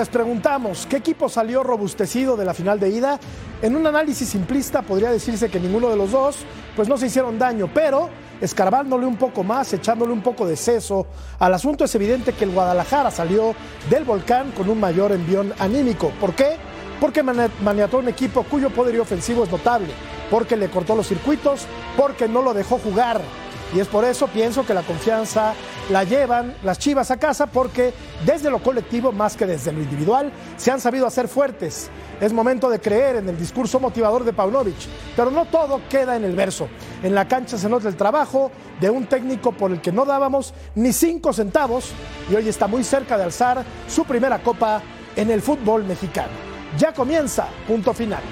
Les preguntamos, ¿qué equipo salió robustecido de la final de ida? En un análisis simplista podría decirse que ninguno de los dos, pues no se hicieron daño, pero escarbándole un poco más, echándole un poco de seso al asunto, es evidente que el Guadalajara salió del volcán con un mayor envión anímico. ¿Por qué? Porque maniató un equipo cuyo poderío ofensivo es notable, porque le cortó los circuitos, porque no lo dejó jugar. Y es por eso pienso que la confianza la llevan las Chivas a casa porque desde lo colectivo más que desde lo individual se han sabido hacer fuertes. Es momento de creer en el discurso motivador de Paunovic, pero no todo queda en el verso. En la cancha se nota el trabajo de un técnico por el que no dábamos ni cinco centavos y hoy está muy cerca de alzar su primera copa en el fútbol mexicano. Ya comienza, punto final.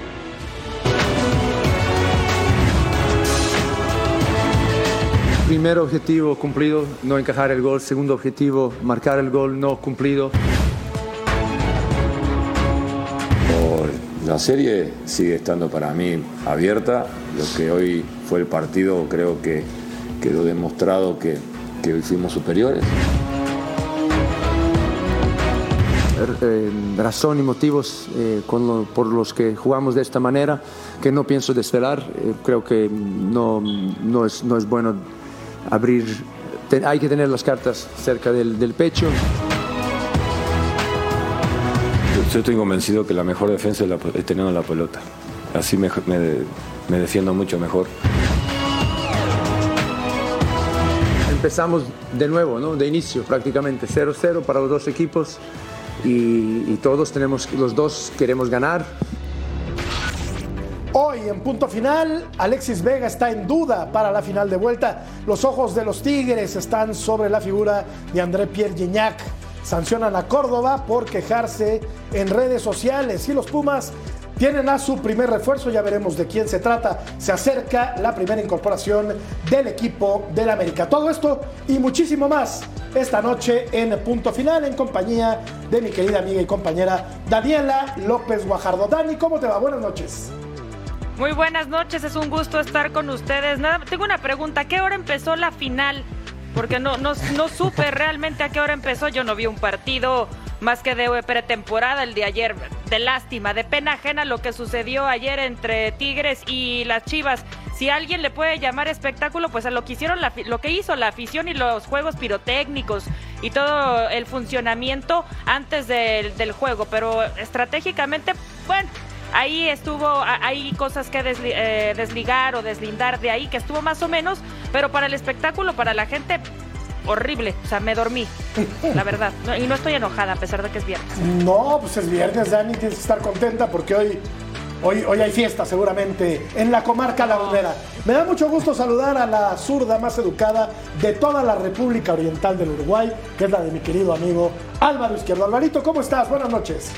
Primer objetivo cumplido, no encajar el gol. Segundo objetivo, marcar el gol no cumplido. La serie sigue estando para mí abierta. Lo que hoy fue el partido creo que quedó demostrado que, que fuimos superiores. Eh, razón y motivos eh, por los que jugamos de esta manera, que no pienso desvelar. Eh, creo que no, no, es, no es bueno abrir, hay que tener las cartas cerca del, pecho. Yo estoy convencido que la mejor defensa es, la, teniendo la pelota. Así me, me, defiendo mucho mejor. Empezamos de nuevo, ¿no? de inicio prácticamente, 0-0 para los dos equipos y, y todos tenemos, los dos queremos ganar. Hoy en punto final, Alexis Vega está en duda para la final de vuelta. Los ojos de los Tigres están sobre la figura de André Pierre Gignac. Sancionan a Córdoba por quejarse en redes sociales y los Pumas tienen a su primer refuerzo, ya veremos de quién se trata. Se acerca la primera incorporación del equipo del América. Todo esto y muchísimo más esta noche en punto final en compañía de mi querida amiga y compañera Daniela López Guajardo. Dani, ¿cómo te va? Buenas noches. Muy buenas noches, es un gusto estar con ustedes. Nada, tengo una pregunta, ¿a qué hora empezó la final? Porque no, no, no supe realmente a qué hora empezó, yo no vi un partido más que de pretemporada el de ayer. De lástima, de pena ajena lo que sucedió ayer entre Tigres y las Chivas. Si alguien le puede llamar espectáculo, pues a lo que hicieron, lo que hizo la afición y los juegos pirotécnicos y todo el funcionamiento antes del, del juego. Pero estratégicamente, bueno, ahí estuvo, hay cosas que eh, desligar o deslindar de ahí, que estuvo más o menos, pero para el espectáculo, para la gente, horrible. O sea, me dormí, la verdad. y no estoy enojada, a pesar de que es viernes. No, pues es viernes, Dani, tienes que estar contenta porque hoy. Hoy, hoy hay fiesta seguramente en la comarca lagunera. Me da mucho gusto saludar a la zurda más educada de toda la República Oriental del Uruguay, que es la de mi querido amigo Álvaro Izquierdo. Alvarito, ¿cómo estás? Buenas noches.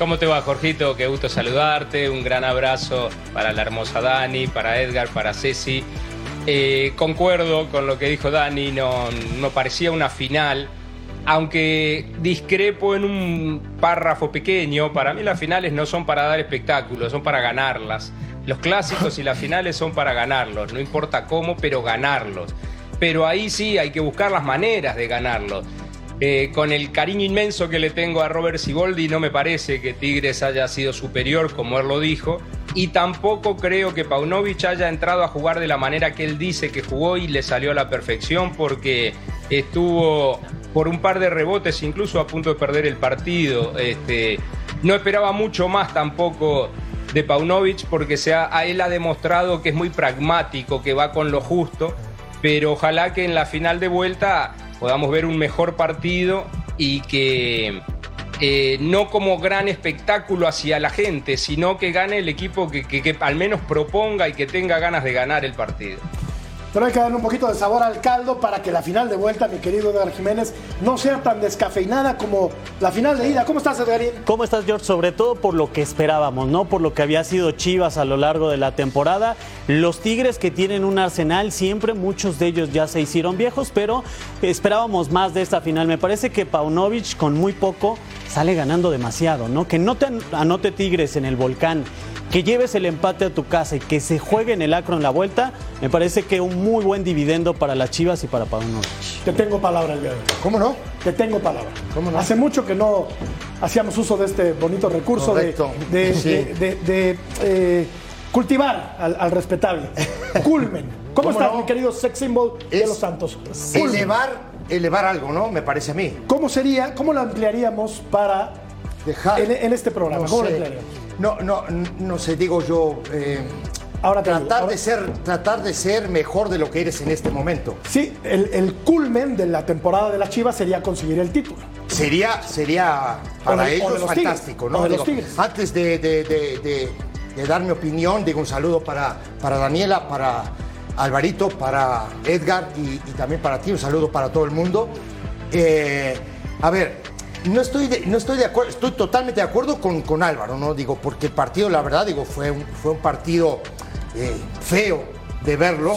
¿Cómo te va, Jorgito? Qué gusto saludarte. Un gran abrazo para la hermosa Dani, para Edgar, para Ceci. Eh, concuerdo con lo que dijo Dani, no, no parecía una final. Aunque discrepo en un párrafo pequeño, para mí las finales no son para dar espectáculos, son para ganarlas. Los clásicos y las finales son para ganarlos, no importa cómo, pero ganarlos. Pero ahí sí hay que buscar las maneras de ganarlos. Eh, con el cariño inmenso que le tengo a Robert Siboldi, no me parece que Tigres haya sido superior, como él lo dijo, y tampoco creo que Paunovic haya entrado a jugar de la manera que él dice que jugó y le salió a la perfección, porque estuvo por un par de rebotes, incluso a punto de perder el partido. Este, no esperaba mucho más tampoco de Paunovic porque sea, a él ha demostrado que es muy pragmático, que va con lo justo, pero ojalá que en la final de vuelta podamos ver un mejor partido y que eh, no como gran espectáculo hacia la gente, sino que gane el equipo que, que, que al menos proponga y que tenga ganas de ganar el partido. Pero hay que darle un poquito de sabor al caldo para que la final de vuelta, mi querido Edgar Jiménez, no sea tan descafeinada como la final de ida. ¿Cómo estás, Edgarín? ¿Cómo estás, George? Sobre todo por lo que esperábamos, ¿no? Por lo que había sido Chivas a lo largo de la temporada. Los Tigres que tienen un arsenal siempre, muchos de ellos ya se hicieron viejos, pero esperábamos más de esta final. Me parece que Paunovic con muy poco sale ganando demasiado, ¿no? Que no te anote Tigres en el volcán que lleves el empate a tu casa y que se juegue en el acro en la vuelta, me parece que un muy buen dividendo para las Chivas y para Paunovic. Te tengo palabra el día de hoy. ¿Cómo no? Te tengo palabra. ¿Cómo no? Hace mucho que no hacíamos uso de este bonito recurso de, Correcto. de- Sí. de- de- de, eh, cultivar al, al respetable. Culmen. ¿Cómo, ¿Cómo estás, no? mi querido sex symbol de los Santos? Culmen. Elevar, elevar algo, ¿no? Me parece a mí. ¿Cómo sería, cómo lo ampliaría para Dejar. en, en este programa? No. No, no, digo sé, digo yo. eh, Ahora digo, tratar ahora- de ser, tratar de ser mejor de lo que eres en este momento. Sí, el, el culmen de la temporada de las Chivas sería conseguir el título. Sería, sería para de- ellos Tigres, fantástico, ¿no? de los Digo, Tigres. Antes de, de- de- de- de dar mi opinión, digo un saludo para, para Daniela, para Alvarito, para Edgar y, y también para ti, un saludo para todo el mundo. Eh, a ver, no estoy de, no estoy de acuerdo, estoy totalmente de acuerdo con, con Álvaro, ¿no? Digo, porque el partido, la verdad, digo, fue un, fue un partido eh, feo de verlo,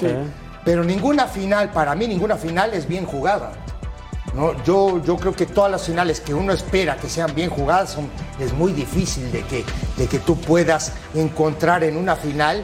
pero ninguna final, para mí ninguna final es bien jugada. ¿no? Yo, yo creo que todas las finales que uno espera que sean bien jugadas son- es muy difícil de que, de que tú puedas encontrar en una final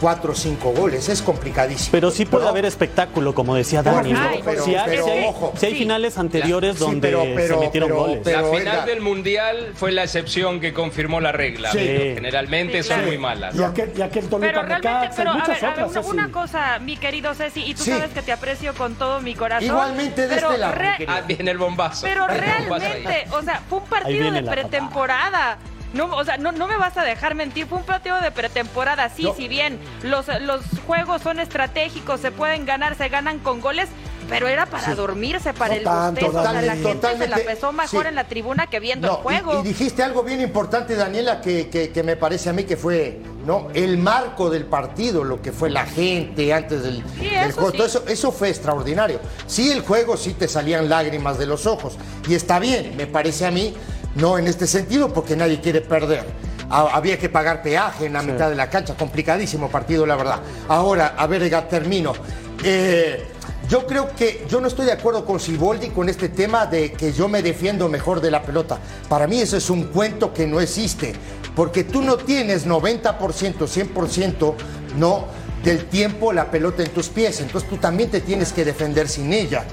cuatro o cinco goles. Es complicadísimo. Pero sí puede ¿no? haber espectáculo, como decía Dani. ¿no? Ay, pero- si hay, pero si hay- ojo. si hay Sí. finales anteriores Sí, donde pero- pero- se metieron pero- goles. pero- la final del Mundial fue la excepción que confirmó la regla. Sí. Generalmente Sí, son muy malas. Y aquel, y aquel Toluca Pero realmente, Necaxa pero a muchas ver, a ver, otras. una, cosa, mi querido Ceci, y tú Sí. sabes que te aprecio con todo mi corazón. Igualmente de este lado, re-. Ah, viene el bombazo. Pero realmente, o sea, fue un partido de patada. No, o sea, no, no me vas a dejar mentir, fue un partido de pretemporada. Sí, No. si bien los, los juegos son estratégicos, se pueden ganar, se ganan con goles, pero era para dormirse, para No el tanto, bostezo. O sea, la Totalmente, gente se la pesó mejor sí. en la tribuna que viendo No, el juego. Y, y dijiste algo bien importante, Daniela, que, que- que me parece a mí que fue ¿no? el marco del partido, lo que fue la gente antes del, Sí, del eso juego. Todo eso, eso fue extraordinario. Sí, el juego sí te salían lágrimas de los ojos. Y está bien, me parece a mí, no en este sentido, porque nadie quiere perder. Ha- Había que pagar peaje en la mitad de la cancha, complicadísimo partido, la verdad. Ahora, a ver, ya termino. Eh, yo creo que yo no estoy de acuerdo con Siboldi con este tema de que yo me defiendo mejor de la pelota. Para mí eso es un cuento que no existe, porque tú no tienes 90%, 100%, no del tiempo la pelota en tus pies, entonces tú también te tienes que defender sin ella,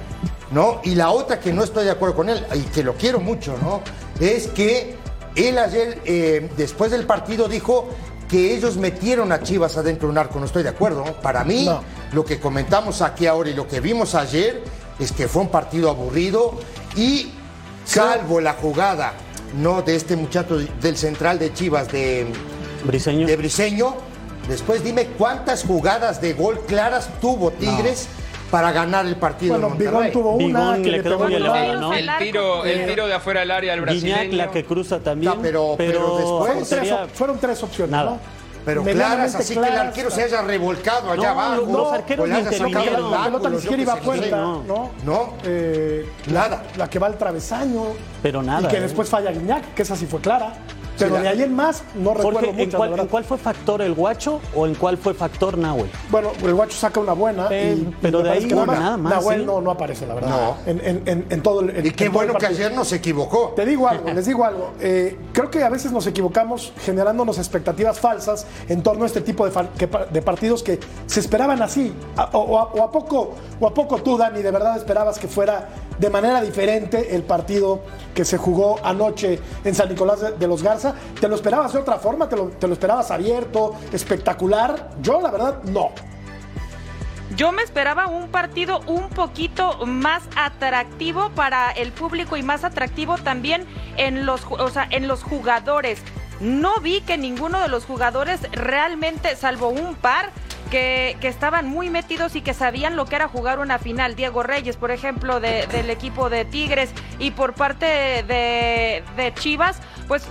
¿no? Y la otra que no estoy de acuerdo con él y que lo quiero mucho, ¿no? Es que él ayer eh, después del partido dijo que ellos metieron a Chivas adentro de un arco, no estoy de acuerdo. ¿no? Para mí No. lo que comentamos aquí ahora y lo que vimos ayer es que fue un partido aburrido y salvo la jugada no de este muchacho del central de Chivas de, Briseño. de Briseño, después dime cuántas jugadas de gol claras tuvoTigres para ganar el partido Bueno, en Bigón tuvo una Bigón que le quedó muy en el elevado, bar. ¿no? El tiro, el tiro de afuera del área del brasileño. Guiñac, la que cruza también. No, pero- pero después- Fueron tres, fueron tres opciones, Nada. ¿no? Pero claras, así que el claras. arquero se haya revolcado allá No, abajo. los arqueros o le ni haya sacado intervinieron. La pelota ni siquiera iba a puerta, no. ¿no? No. Eh, Nada. La que va al travesaño. Pero nada, Y que ¿eh? después falla Guiñac, que esa sí fue clara. Pero de ahí en más, no recuerdo Jorge, ¿en mucho, cuál, en cuál fue factor el guacho o en cuál fue factor Nahuel? Bueno, el guacho saca una buena. Eh, y- y pero de ahí que nada más, Nahuel ¿sí? no, no aparece, la verdad. No. En, en- en- en todo el. Y qué en todo el bueno que ayer no se equivocó. Te digo algo, les digo algo. Eh, creo que a veces nos equivocamos generándonos expectativas falsas en torno a este tipo de, que partidos que se esperaban así. A- o, o a, o a poco, o a poco tú, Dani, de verdad esperabas que fuera de manera diferente el partido que se jugó anoche en San Nicolás de, de los Garza. ¿Te lo esperabas de otra forma? ¿Te lo, te lo esperabas abierto, espectacular? Yo, la verdad, no. Yo me esperaba un partido un poquito más atractivo para el público y más atractivo también en los, o sea, en los jugadores. no vi que ninguno de los jugadores realmente, salvo un par, que, estaban muy metidos y que sabían lo que era jugar una final. Diego Reyes, por ejemplo, del equipo de Tigres y por parte de, Chivas, pues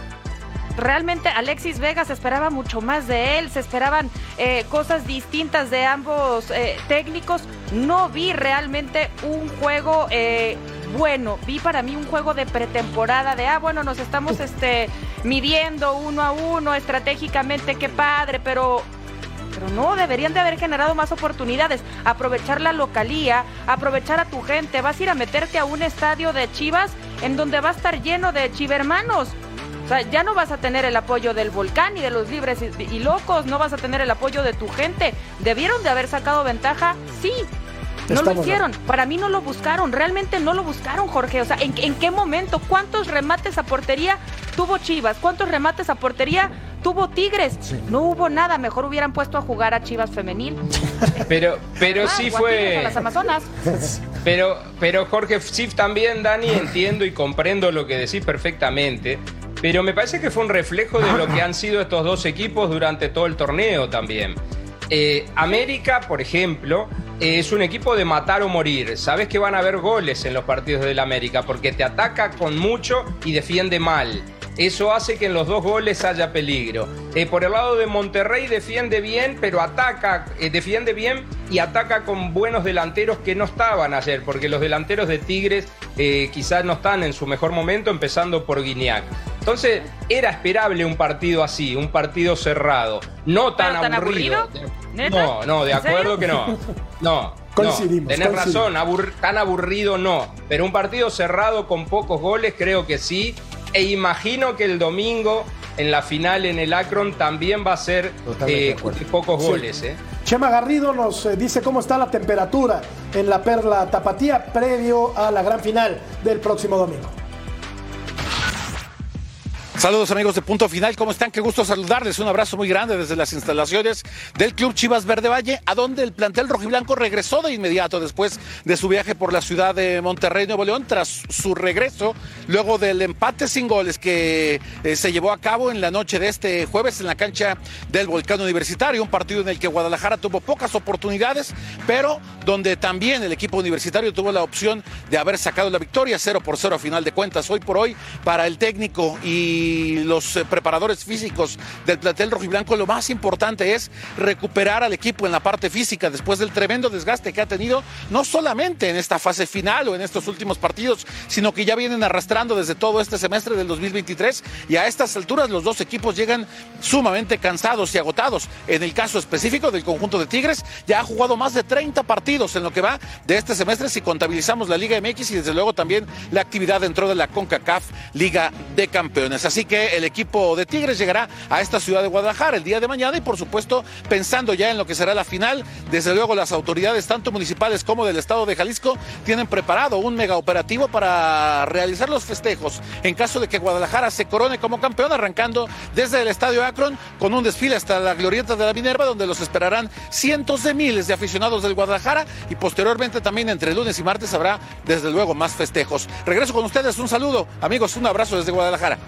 realmente Alexis Vega se esperaba mucho más de él, se esperaban eh, cosas distintas de ambos eh, técnicos. No vi realmente un juego eh, bueno, vi para mí un juego de pretemporada de, ah, bueno, nos estamos este, midiendo uno a uno estratégicamente, qué padre, pero pero no, deberían de haber generado más oportunidades, aprovechar la localía, aprovechar a tu gente, vas a ir a meterte a un estadio de Chivas en donde va a estar lleno de chivermanos. O sea, ya no vas a tener el apoyo del volcán y de los libres y, locos, no vas a tener el apoyo de tu gente. ¿Debieron de haber sacado ventaja? Sí, no lo hicieron. Para mí no lo buscaron. Realmente no lo buscaron, Jorge. O sea, ¿en, ¿en, qué momento? ¿Cuántos remates a portería tuvo Chivas? ¿Cuántos remates a portería tuvo Tigres. No hubo nada, mejor hubieran puesto a jugar a Chivas femenil. Pero, pero ah, sí fue. las Amazonas. Pero, pero Jorge, sí también, Dani, entiendo y comprendo lo que decís perfectamente. Pero me parece que fue un reflejo de lo que han sido estos dos equipos durante todo el torneo también. Eh, América, por ejemplo, es un equipo de matar o morir. Sabes que van a haber goles en los partidos del América porque te ataca con mucho y defiende mal. Eso hace que en los dos goles haya peligro. Eh, por el lado de Monterrey defiende bien, pero ataca, eh, defiende bien y ataca con buenos delanteros que no estaban ayer, porque los delanteros de Tigres eh, quizás no están en su mejor momento, empezando por Guiñac. Entonces, era esperable un partido así, un partido cerrado, no tan, aburrido. No, no, de acuerdo que no. No, Coincidimos. tenés razón, tan aburrido no. Pero un partido cerrado con pocos goles, creo que sí e imagino que el domingo en la final en el Akron también va a ser eh, pocos goles. Eh. Chema Garrido nos eh, dice cómo está la temperatura en la Perla Tapatía previo a la gran final del próximo domingo. Saludos amigos de Punto Final, ¿cómo están? Qué gusto saludarles. Un abrazo muy grande desde las instalaciones del Club Chivas Verde Valle, a donde el plantel rojiblanco regresó de inmediato después de su viaje por la ciudad de Monterrey, Nuevo León, tras su regreso, luego del empate sin goles que eh, se llevó a cabo en la noche de este jueves en la cancha del Volcán Universitario, un partido en el que Guadalajara tuvo pocas oportunidades, pero donde también el equipo universitario tuvo la opción de haber sacado la victoria, 0 por 0 a final de cuentas. Hoy por hoy, para el técnico y y los eh, preparadores físicos del plantel rojiblanco, lo más importante es recuperar al equipo en la parte física después del tremendo desgaste que ha tenido, no solamente en esta fase final o en estos últimos partidos, sino que ya vienen arrastrando desde todo este semestre del 2023 y a estas alturas los dos equipos llegan sumamente cansados y agotados. En el caso específico del conjunto de Tigres, ya ha jugado más de 30 partidos en lo que va de este semestre si contabilizamos la Liga MX y desde luego también la actividad dentro de la CONCACAF Liga de Campeones. Así que el equipo de Tigres llegará a esta ciudad de Guadalajara el día de mañana y por supuesto pensando ya en lo que será la final, desde luego las autoridades tanto municipales como del estado de Jalisco tienen preparado un mega operativo para realizar los festejos en caso de que Guadalajara se corone como campeón arrancando desde el estadio Akron con un desfile hasta la glorieta de la Minerva donde los esperarán cientos de miles de aficionados del Guadalajara y posteriormente también entre lunes y martes habrá desde luego más festejos. Regreso con ustedes, un saludo amigos, un abrazo desde Guadalajara.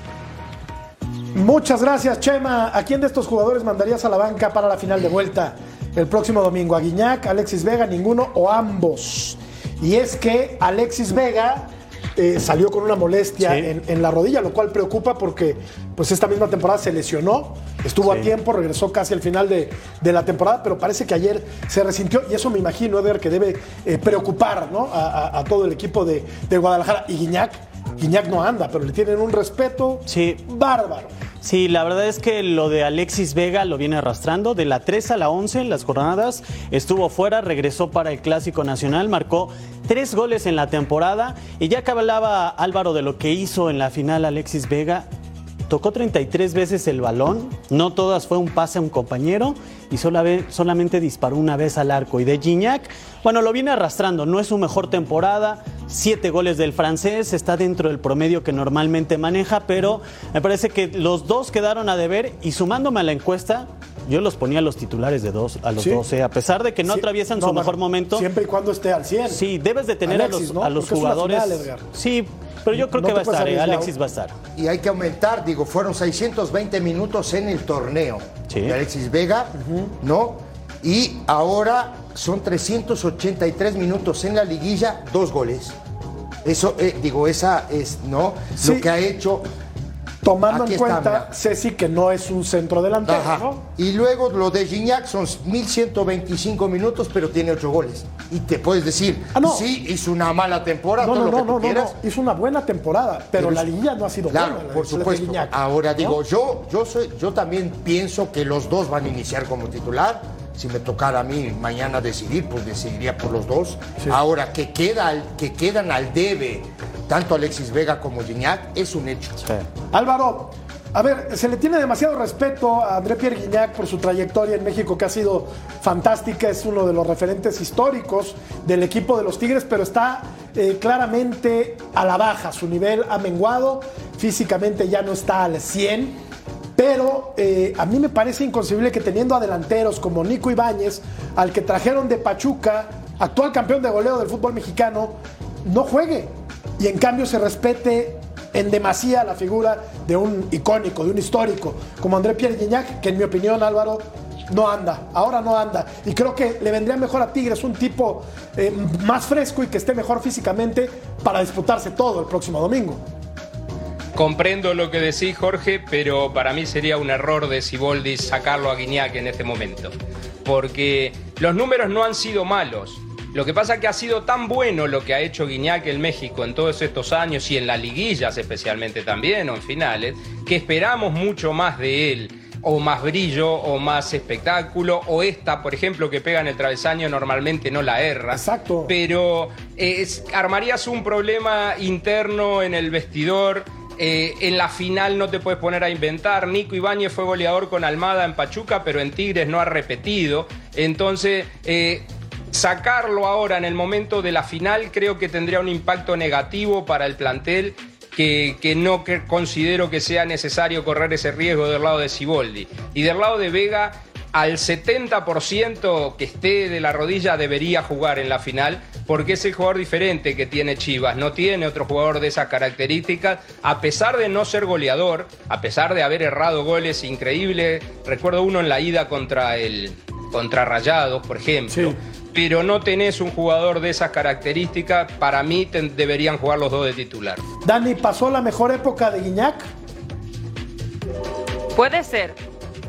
Muchas gracias, Chema. ¿A quién de estos jugadores mandarías a la banca para la final de vuelta el próximo domingo? ¿A Guiñac, Alexis Vega, ninguno o ambos? Y es que Alexis Vega eh, salió con una molestia en, la rodilla, lo cual preocupa porque pues esta misma temporada se lesionó, estuvo a tiempo, regresó casi al final de, la temporada, pero parece que ayer se resintió y eso me imagino, Eder, que debe eh, preocupar a, todo el equipo de, de Guadalajara. Y Guiñac, Guiñac no anda, pero le tienen un respeto bárbaro. Sí, la verdad es que lo de Alexis Vega lo viene arrastrando. De la 3 a la 11 en las jornadas estuvo fuera, regresó para el Clásico Nacional, marcó tres goles en la temporada. Y ya que hablaba Álvaro de lo que hizo en la final Alexis Vega, tocó 33 veces el balón, no todas fue un pase a un compañero y solamente disparó una vez al arco. Y de Gignac, bueno, lo viene arrastrando, no es su mejor temporada, siete goles del francés, está dentro del promedio que normalmente maneja, pero me parece que los dos quedaron a deber y sumándome a la encuesta, yo los ponía a los titulares de dos, a los Sí. 12, a pesar de que no Sí. atraviesan No, su mejor momento. Siempre y cuando esté al 100. Sí, debes de tener Alexis, a ¿no? los, a jugadores. final, sí, pero yo creo No que va a estar, eh. Alexis va a estar. Y hay que aumentar, digo, fueron 620 minutos en el torneo Sí. de Alexis Vega, ¿no? Y ahora son 383 minutos en la liguilla, dos goles. Eso, eh, digo, esa es, ¿no? Sí. Lo que ha hecho. Tomando Aquí en está, cuenta, mira. Ceci, que no es un centro delantero, Ajá. ¿no? Y luego lo de Gignac son 1125 minutos, pero tiene ocho goles. Y te puedes decir, Ah, no. sí, hizo una mala temporada, No, todo no, lo no, que tú no, no, quieras. no. Hizo una buena temporada, pero, Pero la liguilla no ha sido Claro, buena. por supuesto. Ahora digo, yo, yo soy, yo también pienso que los dos van a iniciar como titular. Si me tocara a mí mañana decidir, pues decidiría por los dos. Ahora que queda, que quedan al debe tanto Alexis Vega como Gignac es un hecho. Álvaro, a ver, se le tiene demasiado respeto a André Pierre Guignac por su trayectoria en México, que ha sido fantástica, es uno de los referentes históricos del equipo de los Tigres, pero está eh, claramente a la baja, su nivel ha menguado, físicamente ya no está al 100. Pero eh, a mí me parece inconcebible que teniendo a delanteros como Nico Ibáñez, al que trajeron de Pachuca, actual campeón de goleo del fútbol mexicano, no juegue. Y en cambio se respete en demasía la figura de un icónico, de un histórico, como André Pierre Guignac, que en mi opinión, Álvaro, no anda, ahora no anda. Y creo que le vendría mejor a Tigres un tipo eh, más fresco y que esté mejor físicamente para disputarse todo el próximo domingo. Comprendo lo que decís, Jorge, pero para mí sería un error de Siboldi sacarlo a Guiñac en este momento. Porque los números no han sido malos. Lo que pasa es que ha sido tan bueno lo que ha hecho Guiñac en México en todos estos años y en las liguillas especialmente también o en finales, que esperamos mucho más de él. O más brillo, o más espectáculo, o esta, por ejemplo, que pega en el travesaño, normalmente no la erra. Exacto. Pero es- armarías un problema interno en el vestidor. eh, en la final no te puedes poner a inventar. Nico Ibáñez fue goleador con Almada en Pachuca, pero en Tigres no ha repetido. Entonces, eh, sacarlo ahora en el momento de la final creo que tendría un impacto negativo para el plantel que, que no considero que sea necesario correr ese riesgo del lado de Siboldi. Y del lado de Vega, al 70% que esté de la rodilla debería jugar en la final, porque es el jugador diferente que tiene Chivas, no tiene otro jugador de esas características, a pesar de no ser goleador, a pesar de haber errado goles increíbles, recuerdo uno en la ida contra el contra Rayados, por ejemplo. Sí. Pero no tenés un jugador de esas características, para mí deberían jugar los dos de titular. Dani, ¿pasó la mejor época de Guiñac? Puede ser.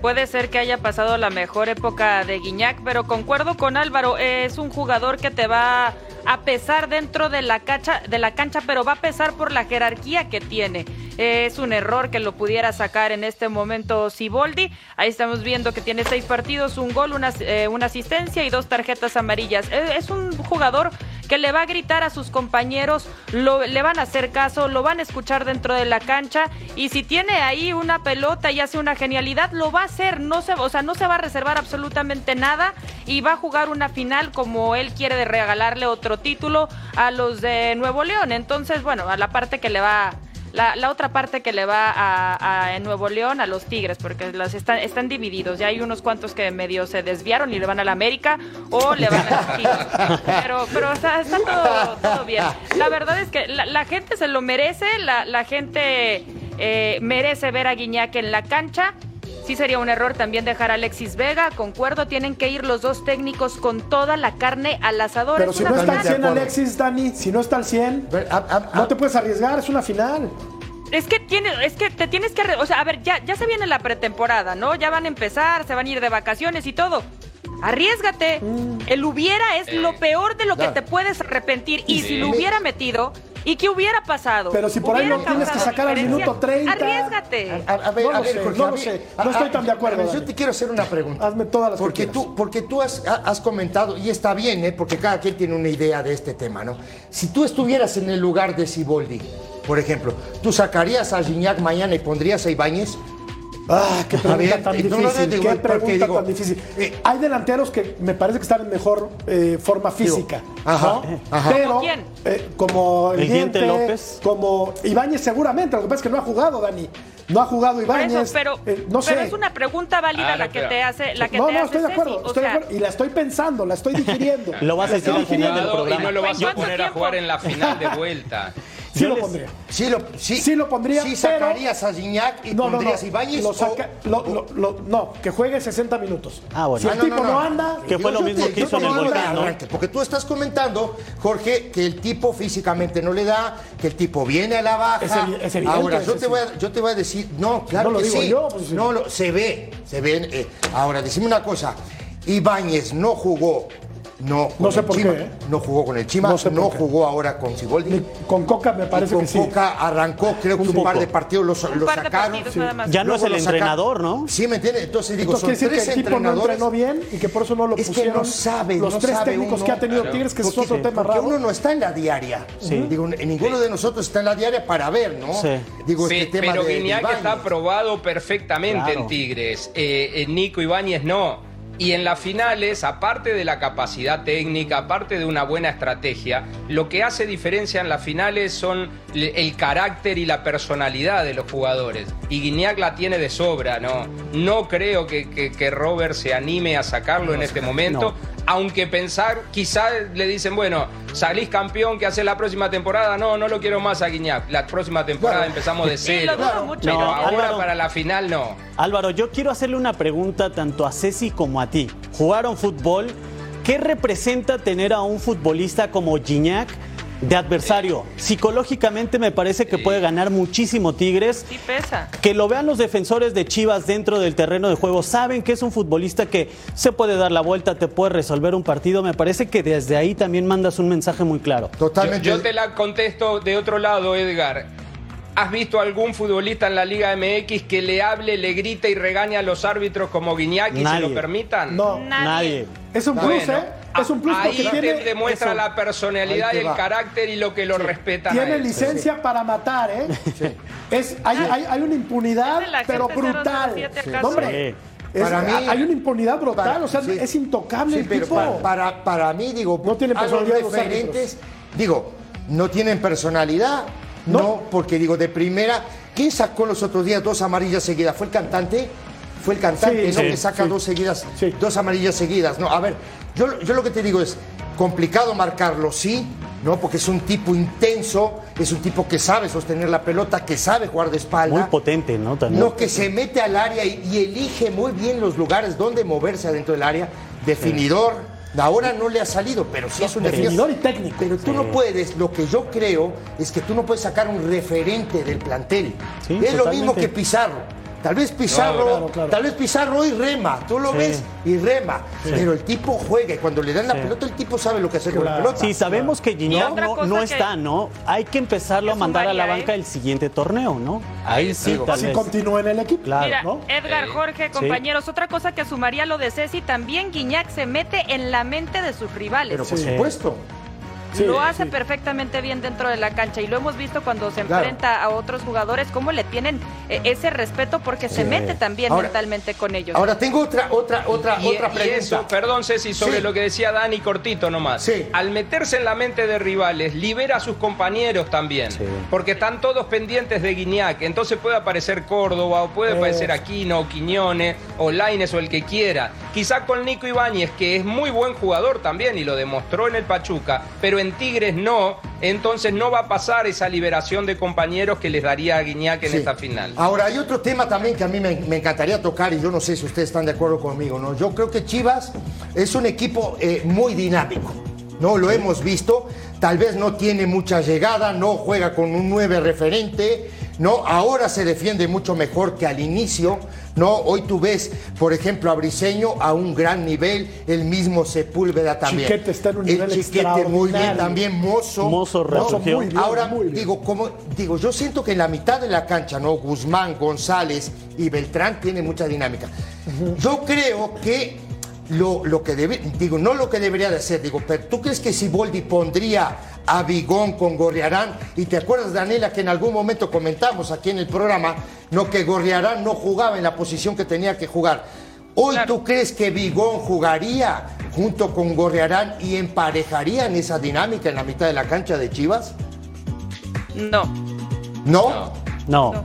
Puede ser que haya pasado la mejor época de Guiñac, pero concuerdo con Álvaro, es un jugador que te va a pesar dentro de la cancha, de la cancha, pero va a pesar por la jerarquía que tiene. Es un error que lo pudiera sacar en este momento Siboldi. Ahí estamos viendo que tiene seis partidos, un gol, una, eh, asistencia y dos tarjetas amarillas. Es, un jugador que le va a gritar a sus compañeros, le van a hacer caso, lo van a escuchar dentro de la cancha y si tiene ahí una pelota y hace una genialidad, lo va a hacer, no se, o sea, no se va a reservar absolutamente nada y va a jugar una final como él quiere de regalarle otro título a los de Nuevo León. Entonces, bueno, a la parte que le va la, la otra parte que le va a, en Nuevo León a los Tigres, porque las están, están divididos. Ya hay unos cuantos que medio se desviaron y le van a la América o le van a los Tigres. Pero, pero está, está todo, todo bien. La verdad es que la, la gente se lo merece, la, la gente eh, merece ver a Guiñac en la cancha. Sí sería un error también dejar a Alexis Vega, concuerdo, tienen que ir los dos técnicos con toda la carne al asador. Pero Es si una no está al final. 100 Alexis, Dani, si no está al 100, Ver, a- a- no te puedes arriesgar, es una final. Es que tiene, es que te tienes que, o sea, a ver, ya, ya se viene la pretemporada, ¿no? Ya van a empezar, se van a ir de vacaciones y todo. Arriesgate. El hubiera es lo peor de lo que te puedes arrepentir. Y si lo hubiera metido, ¿y qué hubiera pasado? Pero si por ahí ¿Hubiera lo tienes que sacar al minuto 30. Arriesgate. A, a ver, No a ver, sé, Jorge, no a lo mí- sé. a- No estoy a- tan de acuerdo, ver, Yo te quiero hacer una pregunta. Hazme todas las que porque tú, porque tú has, ha- has comentado, y está bien, ¿eh? porque cada quien tiene una idea de este tema, ¿no? Si tú estuvieras en el lugar de Siboldi, por ejemplo, ¿tú sacarías a Gignac mañana y pondrías a Ibáñez? Ah, qué pregunta tan no, no, no, difícil. digo, qué pregunta digo, tan difícil. eh, Hay delanteros que me parece que están en mejor eh, forma física. ajá, ¿no? ajá. Pero, ¿Como quién? eh, como el, El Diente Diente López. como Ibáñez seguramente. Lo que pasa es que no ha jugado, Dani. No ha jugado Ibáñez. eso, pero, eh, no pero sé. es una pregunta válida Ah, la que pero- te hace, la que no, te no, hace estoy de acuerdo, Ceci. O estoy de sea, acuerdo. Y la estoy pensando, la estoy digiriendo. Lo vas a decir al final del. Jugado y no lo vas a ¿Cuánto poner a jugar en la final de vuelta. Sí Yo lo les- pondría. Sí lo, sí, Sí lo pondría, Sí pero- sacarías a Gignac y No, no, no. pondrías Ibáñez. Lo o- saca- lo- lo- lo- no, que juegue 60 minutos. Ah, bueno. Si el Ah, no, tipo no, no, no. anda, Que fue lo mismo te- que hizo en el volcán, ¿no? arranque, Porque tú estás comentando, Jorge, que el tipo físicamente no le da, que el tipo viene a la baja. Es evi- es evidente, Ahora, yo te, voy a, yo te voy a decir, no, claro No lo que digo sí. yo, pues. No, lo- se ve, se ve. eh, ahora, decime una cosa. Ibáñez no jugó. No, con sé por Chima, qué, ¿eh? No jugó con el Chima, No no, sé jugó ahora con Siboldi. Con Coca me parece con que sí. Coca arrancó, creo que un, Un par de partidos los, un los par de sacaron. partidos. Ya no es el lo entrenador, ¿no? Sí, ¿me entiendes? Entonces digo, Entonces son quiere decir tres que el tipo no entrenó bien y que por eso no lo Es que pusieron no sabe, los no tres sabe técnicos uno. que ha tenido Claro. Tigres, que es otro tema raro. uno no está en la diaria. Digo, ninguno de nosotros está en la diaria para ver, ¿no? Sí. Digo, este tema pero Guiñac está aprobado perfectamente en Tigres. Eh, eh, Nico Ibáñez no. Y en las finales, aparte de la capacidad técnica, aparte de una buena estrategia, lo que hace diferencia en las finales son el carácter y la personalidad de los jugadores. Y Guiñac la tiene de sobra, ¿no? No creo que, que- que Robert se anime a sacarlo en este momento. Aunque pensar, quizá le dicen, bueno, salís campeón, ¿qué haces la próxima temporada? No, no lo quiero más a Guiñac. La próxima temporada Claro. empezamos de Sí, cero. lo dudo mucho. Pero No, ahora Álvaro. para la final no. Álvaro, yo quiero hacerle una pregunta tanto a Ceci como a ti. Jugaron fútbol. ¿Qué representa tener a un futbolista como Gignac de adversario? Psicológicamente me parece que puede ganar muchísimo Tigres. Sí pesa. Que lo vean los defensores de Chivas dentro del terreno de juego, saben que es un futbolista que se puede dar la vuelta, te puede resolver un partido. Me parece que desde ahí también mandas un mensaje muy claro. Yo, Totalmente. yo te la contesto de otro lado, Edgar. ¿Has visto algún futbolista en la Liga MX que le hable, le grite y regañe a los árbitros como se Nadie. lo permitan? No, Nadie. Nadie. es un plus, Bueno, ¿eh? Es un plus ahí porque te tiene, demuestra eso, la personalidad y el va. carácter y lo que lo respetan. a tiene él. licencia para matar, ¿eh? Es, hay, hay, hay una impunidad, pero brutal. 007 Sí. acaso. Hombre, es- Para mí- hay una impunidad brutal, Para- o sea, sí. es intocable Sí, el pero tipo. para, para, para mí, digo, No tienen los personalidad los referentes, digo, no tienen personalidad, no. No. porque digo, de primera, ¿quién sacó los otros días dos amarillas seguidas? ¿Fue el cantante? Fue el cantante, Sí, ¿no? sí, que saca sí. dos seguidas, Sí. dos amarillas seguidas. No, a ver, yo, yo lo que te digo es, complicado marcarlo, sí, ¿no? Porque es un tipo intenso, es un tipo que sabe sostener la pelota, que sabe jugar de espalda. Muy potente, ¿no? También. No, que se mete al área y, y elige muy bien los lugares donde moverse adentro del área. Definidor. Ahora no le ha salido, pero sí es un Definidor y técnico. Pero tú no puedes, lo que yo creo es que tú no puedes sacar un referente del plantel. Sí, es lo mismo que Pizarro. Tal vez Pizarro, claro, claro. tal vez Pizarro y rema, tú lo Sí. ves y rema, pero el tipo juega y cuando le dan la Sí. pelota el tipo sabe lo que hacer con la pelota. Sí, sabemos que Gignac no, cosa no que- está, ¿no? Hay que empezarlo a mandar a la banca ¿eh? el siguiente torneo, ¿no? Ahí sí, digo, tal Si vez. continúa en el equipo. Claro. Mira, ¿no? Edgar, Eh, Jorge, compañeros, otra cosa que sumaría lo de Ceci, también Guiñac se mete en la mente de sus rivales. pero por Sí. supuesto. Sí, lo hace sí. perfectamente bien dentro de la cancha y lo hemos visto cuando se Claro. enfrenta a otros jugadores, cómo le tienen eh, ese respeto porque se mete también Ahora- mentalmente con ellos. Ahora tengo otra, otra, otra, Y, otra y pregunta. eso, perdón Ceci, sobre Sí. lo que decía Dani cortito nomás. Sí. Al meterse en la mente de rivales, libera a sus compañeros también. Sí. Porque están todos pendientes de Guiñac. Entonces puede aparecer Córdoba, o puede Eh. aparecer Aquino, o Quiñones, o Laines, o el que quiera. Quizá con Nico Ibáñez, que es muy buen jugador también y lo demostró en el Pachuca, pero en Tigres no. Entonces no va a pasar esa liberación de compañeros que les daría a Guiñac en Sí. esta final. Ahora, hay otro tema también que a mí me, me encantaría tocar y yo no sé si ustedes están de acuerdo conmigo, ¿no? Yo creo que Chivas es un equipo eh, muy dinámico, ¿no? Lo hemos visto, tal vez no tiene mucha llegada, no juega con un 9 referente, ¿no? Ahora se defiende mucho mejor que al inicio, ¿no? Hoy tú ves, por ejemplo, a Briseño a un gran nivel, el mismo Sepúlveda también. Chiquete está en un el nivel Chiquete muy bien, también Mozo. Mozo resurgió. muy bien, Ahora, muy bien. digo, como, digo, yo siento que en la mitad de la cancha, ¿no? Guzmán, González y Beltrán tiene mucha dinámica. Yo creo que lo, lo que debe, digo, no lo que debería de hacer, digo, pero ¿tú crees que Siboldi pondría a Bigón con Gorriarán? Y te acuerdas, Daniela, que en algún momento comentamos aquí en el programa, no que Gorriarán no jugaba en la posición que tenía que jugar. Hoy Claro. tú crees que Bigón jugaría junto con Gorriarán y emparejarían esa dinámica en la mitad de la cancha de Chivas? No. ¿No? No. No.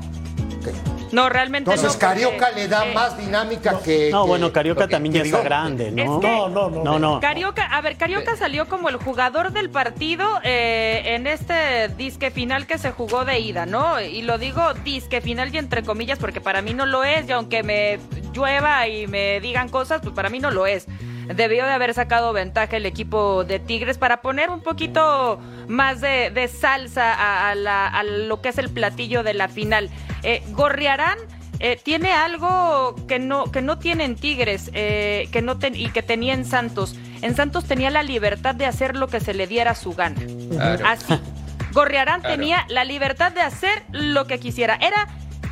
No, realmente Entonces, no. porque, Carioca le da eh, más dinámica que. No, que- bueno, Carioca que- también que ya está grande, ¿no? Es que- No, no, no. No, no. Carioca, a ver, Carioca salió como el jugador del partido eh, en este disque final que se jugó de ida, ¿no? Y lo digo disque final y entre comillas porque para mí no lo es, y aunque me llueva y me digan cosas, pues para mí no lo es. Debió de haber sacado ventaja el equipo de Tigres para poner un poquito más de, de salsa a, a la- a lo que es el platillo de la final. Eh, Gorriarán eh, tiene algo que no, que no tiene en Tigres eh, que no ten- y que tenía en Santos. En Santos tenía la libertad de hacer lo que se le diera su gana. Claro. Así. Gorriarán Claro. tenía la libertad de hacer lo que quisiera. Era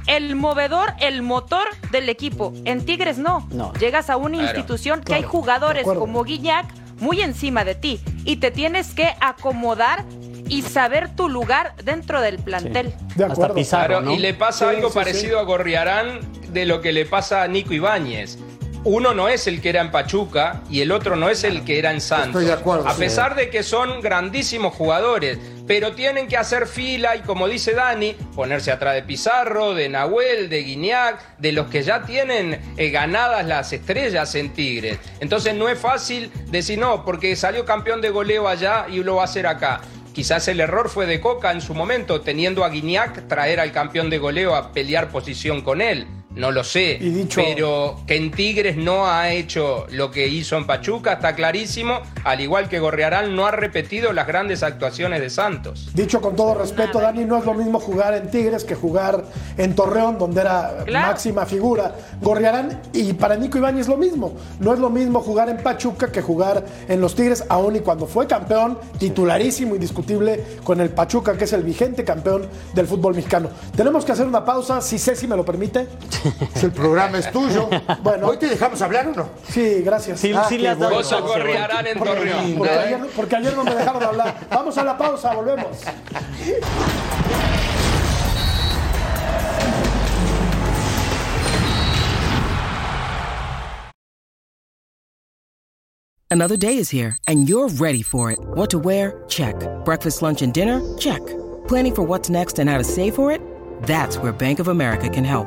el movedor, el motor del equipo. En Tigres no. No. Llegas a una Claro. institución que hay jugadores como Guiñac muy encima de ti y te tienes que acomodar y saber tu lugar dentro del plantel. De Hasta acuerdo. Pizarro, Claro, ¿no? y le pasa Sí, algo sí, parecido a Gorriarán de lo que le pasa a Nico Ibáñez. Uno no es el que era en Pachuca y el otro no es el que era en Santos. Estoy de acuerdo, A pesar de que son grandísimos jugadores, pero tienen que hacer fila y como dice Dani, ponerse atrás de Pizarro, de Nahuel, de Guiñac, de los que ya tienen eh, ganadas las estrellas en Tigres. Entonces no es fácil decir no, porque salió campeón de goleo allá y lo va a hacer acá. Quizás el error fue de Coca en su momento, teniendo a Guiñac traer al campeón de goleo a pelear posición con él. No lo sé. Y dicho- Pero que en Tigres no ha hecho lo que hizo en Pachuca, está clarísimo. Al igual que Gorriarán no ha repetido las grandes actuaciones de Santos. Dicho con todo respeto. Dani, no es lo mismo jugar en Tigres que jugar en Torreón, donde era Claro. máxima figura. Gorriarán y para Nico Ibáñez lo mismo. No es lo mismo jugar en Pachuca que jugar en los Tigres, aún y cuando fue campeón, titularísimo, indiscutible, con el Pachuca, que es el vigente campeón del fútbol mexicano. Tenemos que hacer una pausa, si Ceci me lo permite. Si el programa es tuyo. Bueno. ¿Hoy te dejamos hablar o no? Sí, gracias. Sí, Ah, sí le has dado bueno. Vos chance, Gorriarán en Porque, Torreón. porque ¿eh? ayer, porque ayer no me dejaron hablar. Vamos a la pausa, volvemos. Another day is here, and you're ready for it. What to wear? Check. Breakfast, lunch, and dinner? Check. Planning for what's next and how to save for it? That's where Bank of America can help.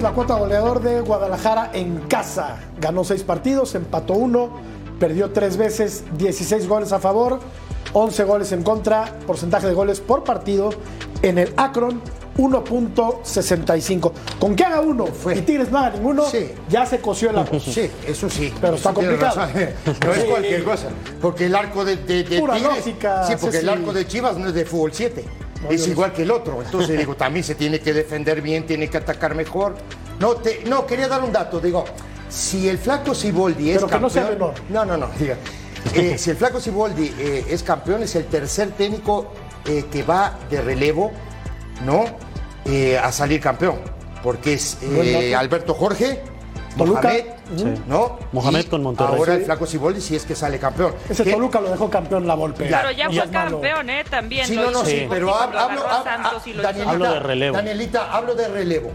Es la cuota goleador de Guadalajara en casa. Ganó seis partidos, empató uno, perdió tres veces, 16 goles a favor, 11 goles en contra, porcentaje de goles por partido en el Akron 1.65. Con que haga uno Fue. y Tigres no haga ninguno, Sí. ya se coció el arroz. Sí, eso sí. Pero está Eso complicado. No es cualquier cosa. Porque el arco de, de, de Pura Tigres- lógica, Sí, porque el arco de Chivas no es de fútbol 7. No, es igual que el otro. Entonces digo, también se tiene que defender bien, tiene que atacar mejor. No, te, no quería dar un dato. Digo, si el flaco Siboldi es Pero que no campeón. sea. No, no, no. diga. Eh, si el flaco Siboldi eh, es campeón, es el tercer técnico eh, que va de relevo, ¿no? Eh, a salir campeón. Porque es. Alberto Jorge, Toluca. Mohamed, ¿no? Mohamed Y con Monterrey. Ahora el flaco Siboldi si es que sale campeón. Ese Toluca lo dejó campeón la Volpe. Claro. Pero ya fue campeón, ¿eh? También. Sí, no, no, sí, pero hablo, Danielita, de relevo. Danielita, hablo de relevo.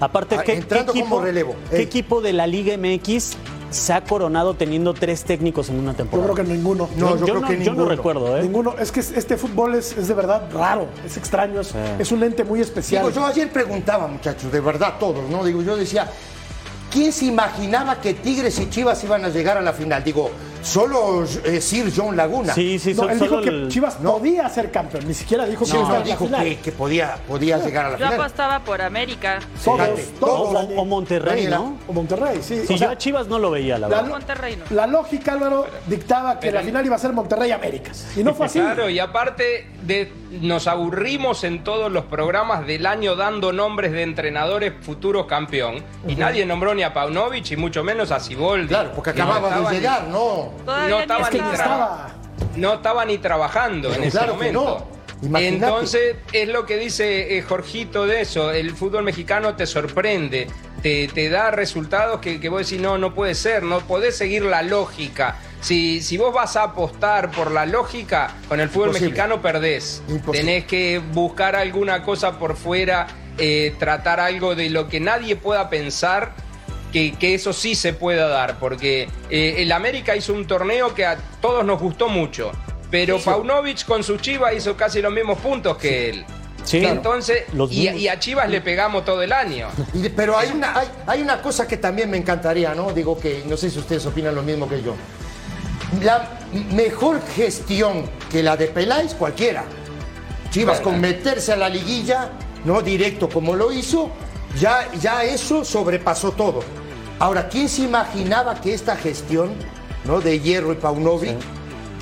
Aparte, Ah, ¿qué, entrando qué equipo, como relevo. qué equipo de la Liga MX se ha coronado teniendo tres técnicos en una Yo temporada? creo que ninguno. No, yo yo, creo no, que yo no ninguno. recuerdo, ¿eh? Ninguno. Es que este fútbol es, es de verdad raro, es extraño, es, es un ente muy especial. Digo, yo ayer preguntaba, muchachos, de verdad todos, ¿no? Digo, yo decía, ¿quién se imaginaba que Tigres y Chivas iban a llegar a la final? Digo, solo eh, Sir John Laguna. Sí, sí, No, so- él solo dijo que el- Chivas no. podía ser campeón, ni siquiera dijo que Sí, iba a no, la dijo final. que, que podía, podía llegar a la Yo final. apostaba por América. Todos, todos, O, Monterrey. ¿no? O Monterrey, sí. Sí, O sea, yo a Chivas no lo veía, la la, verdad. Monterrey no. la lógica, Álvaro, dictaba que Pero- la final iba a ser Monterrey Américas. Y no fue así. Claro, y aparte de, nos aburrimos en todos los programas del año dando nombres de entrenadores futuros campeón. Y nadie nombró ni a Paunovic y mucho menos a Siboldi. Claro, porque Y no acababa de llegar, ¿no? No estaba es que ni ni tra- estaba. No estaba ni trabajando en ese que momento. no. Entonces, es lo que dice eh, Jorgito de eso. El fútbol mexicano te sorprende, te, te da resultados que, que vos decís, no, no puede ser, no podés seguir la lógica. Si, si vos vas a apostar por la lógica, con el fútbol Imposible. mexicano perdés. Imposible. Tenés que buscar alguna cosa por fuera, eh, tratar algo de lo que nadie pueda pensar. Que, que eso sí se pueda dar, porque eh, el América hizo un torneo que a todos nos gustó mucho, pero Paunovic con su Chivas hizo casi los mismos puntos que él. Sí. Entonces, Los y, a Chivas le pegamos todo el año. Y- pero hay una, hay, hay una cosa que también me encantaría, ¿no? Digo que no sé si ustedes opinan lo mismo que yo. La mejor gestión que la de Peláez, cualquiera. Chivas con meterse a la liguilla, no directo como lo hizo, ya, ya eso sobrepasó todo. Ahora, ¿quién se imaginaba que esta gestión ¿no? de Hierro y Paunovic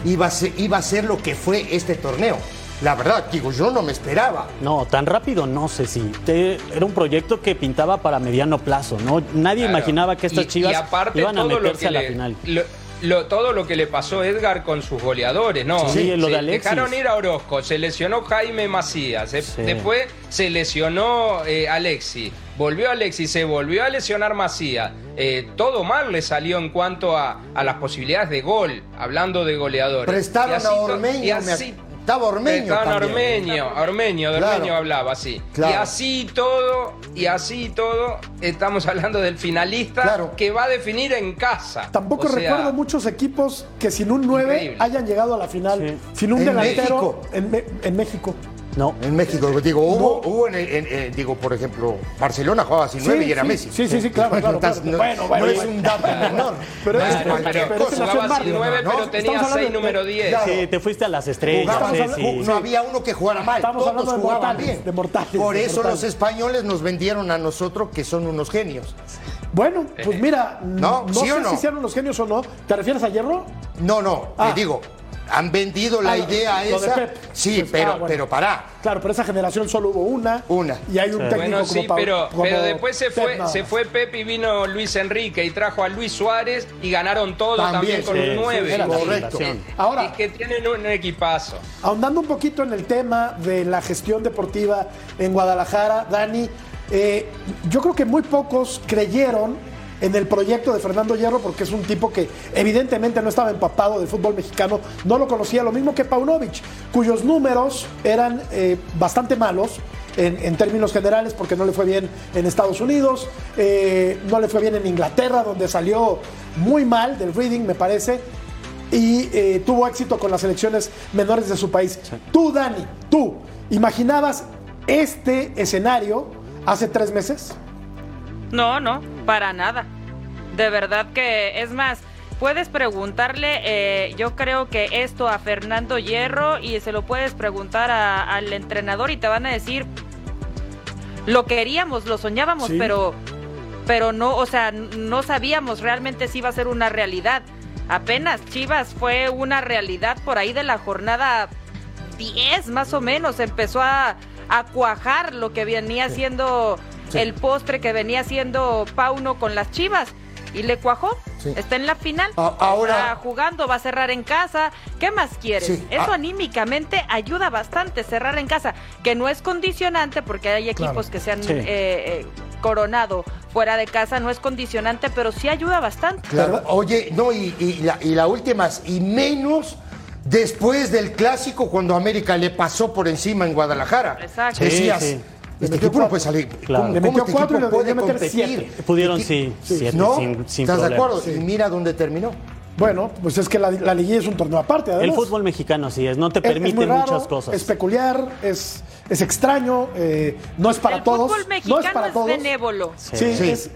iba, a ser, iba a ser lo que fue este torneo? La verdad, digo, yo no me esperaba. No, tan rápido no sé si. Te- era un proyecto que pintaba para mediano plazo, ¿no? Nadie Claro. imaginaba que estas Y- chivas y aparte iban a todo lo meterse que a la le- final. lo- lo- todo lo que le pasó a Edgar con sus goleadores, ¿no? Sí, lo de Alexis. Dejaron ir a Orozco, se lesionó Jaime Macías, se- Sí. después se lesionó eh, Alexis, volvió Alexis, se volvió a lesionar Macías. Eh, todo mal le salió en cuanto a, a las posibilidades de gol, hablando de goleadores. Prestaron Y así a Ormeño, estaba Ormeño Estaban a también. Ormeño, Ormeño, de Claro. Ormeño hablaba así. Claro. Y así todo, y así todo, estamos hablando del finalista Claro. que va a definir en casa. Tampoco O sea, recuerdo muchos equipos que sin un 9 Increíble. hayan llegado a la final. Sí. Sin un En delantero México. En, Me- en México. No. En México, digo, hubo, hubo en, el- en- en- digo, por ejemplo, Barcelona jugaba sin nueve y era sí, Messi. Sí, sí, sí, claro, claro, claro. no, Bueno, bueno, no es un dato menor. Pero No es- pero pero en jugaba pero Estamos tenía hablando seis de- número 10. Claro. Sí, te fuiste a las estrellas, no había uno que jugara mal, Estamos todos hablando de jugaban mortales, bien. de mortales, Por de eso mortales. los españoles nos vendieron a nosotros que son unos genios. Bueno, pues mira, No, no, ¿sí sé si sean unos genios o no. ¿Te refieres a Hierro? No, no, Ah. te digo, han vendido la Ah, idea lo de esa. Pep. Sí, Pues, pero, ah, bueno. pero pará. Claro, pero esa generación solo hubo una. Una. Y hay un técnico Bueno, como sí, pero, como pero después se Pep fue, nada se fue Pep y vino Luis Enrique y trajo a Luis Suárez y ganaron todo También, también, con sí, un sí, 9. era correcto. Ahora- es que tienen un equipazo. Ahondando un poquito en el tema de la gestión deportiva en Guadalajara, Dani, eh, yo creo que muy pocos creyeron en el proyecto de Fernando Hierro porque es un tipo que evidentemente no estaba empapado del fútbol mexicano, no lo conocía, lo mismo que Paunovic, cuyos números eran eh, bastante malos. En, en términos generales, porque no le fue bien en Estados Unidos, eh, no le fue bien en Inglaterra, donde salió muy mal del Reading, me parece, y eh, tuvo éxito con las selecciones menores de su país. Tú, Dani, tú, ¿imaginabas este escenario hace tres meses? No, no, para nada. De verdad que, es más, puedes preguntarle, eh, yo creo que esto a Fernando Hierro y se lo puedes preguntar a- al entrenador y te van a decir, lo queríamos, lo soñábamos, Sí. pero, pero no, o sea, no sabíamos realmente si iba a ser una realidad. Apenas Chivas fue una realidad por ahí de la jornada 10 más o menos, empezó a, a cuajar lo que venía el postre que venía siendo Pauno con las Chivas y le cuajó. Sí. Está en la final. A- ahora- Está jugando, va a cerrar en casa. ¿Qué más quieres? Sí. Eso Ah. anímicamente ayuda bastante cerrar en casa, que no es condicionante porque hay equipos Claro. que se han Sí. eh, eh, coronado fuera de casa, no es condicionante, pero sí ayuda bastante. Claro. Oye, no, y, y la, y la última, es- y menos después del clásico cuando América le pasó por encima en Guadalajara. Exacto. Sí, Decías, sí. Este Le metió equipo no cuatro. puede salir. Claro. ¿Cómo, Le metió este cuatro y le puede meter competir? siete. Pudieron, sí, siete, ¿No? sin, sin ¿Estás de acuerdo? Y mira dónde terminó. Bueno, pues es que la, la liguilla es un torneo aparte. El fútbol mexicano así es, no te Es- es permite muy raro, muchas cosas. Es peculiar, es, es extraño, eh, no es para el todos. fútbol mexicano no es para es todos. benévolo. Sí, Sí. Es,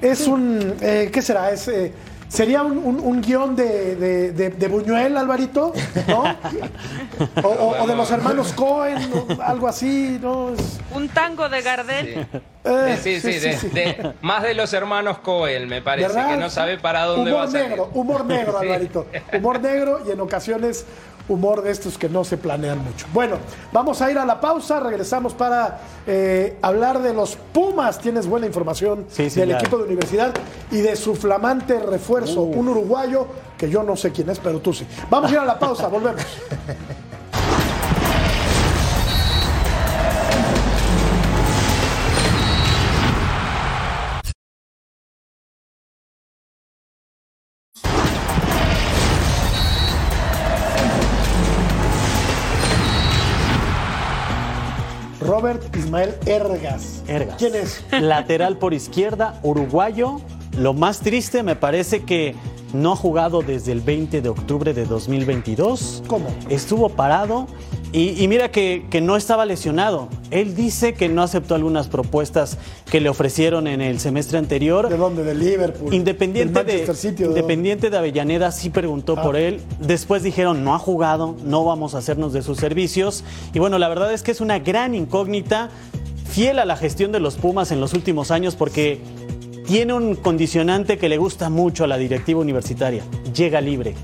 es un. eh, ¿Qué será? Es, eh, ¿Sería un, un- un guion de, de- de- de Buñuel, Alvarito? ¿No? O, o- o de los hermanos Cohen, o algo así, ¿no? Un tango de Gardel. eh, Sí, sí, de- de- más de los hermanos Cohen, me parece, ¿Verdad? que no sabe para dónde humor va a salir. negro, humor negro, Sí. Alvarito. Humor negro y en ocasiones humor de estos que no se planean mucho. Bueno, vamos a ir a la pausa, regresamos para eh, hablar de los Pumas. Tienes buena información Sí, sí, del claro. equipo de universidad y de su flamante refuerzo, Uh. un uruguayo que yo no sé quién es, pero tú sí. Vamos a ir a la pausa, volvemos. Robert Ismael Ergas. Ergas. ¿Quién es? Lateral por izquierda, uruguayo. Lo más triste me parece que no ha jugado desde el 20 de octubre de 2022. ¿Cómo? Estuvo parado y, y mira que, que no estaba lesionado. Él dice que no aceptó algunas propuestas que le ofrecieron en el semestre anterior. ¿De dónde? ¿De Liverpool? Independiente ¿Del de, Manchester City o de Independiente de Avellaneda sí preguntó Ah. por él. Después dijeron, no ha jugado, no vamos a hacernos de sus servicios. Y bueno, la verdad es que es una gran incógnita, fiel a la gestión de los Pumas en los últimos años, porque tiene un condicionante que le gusta mucho a la directiva universitaria. Llega libre.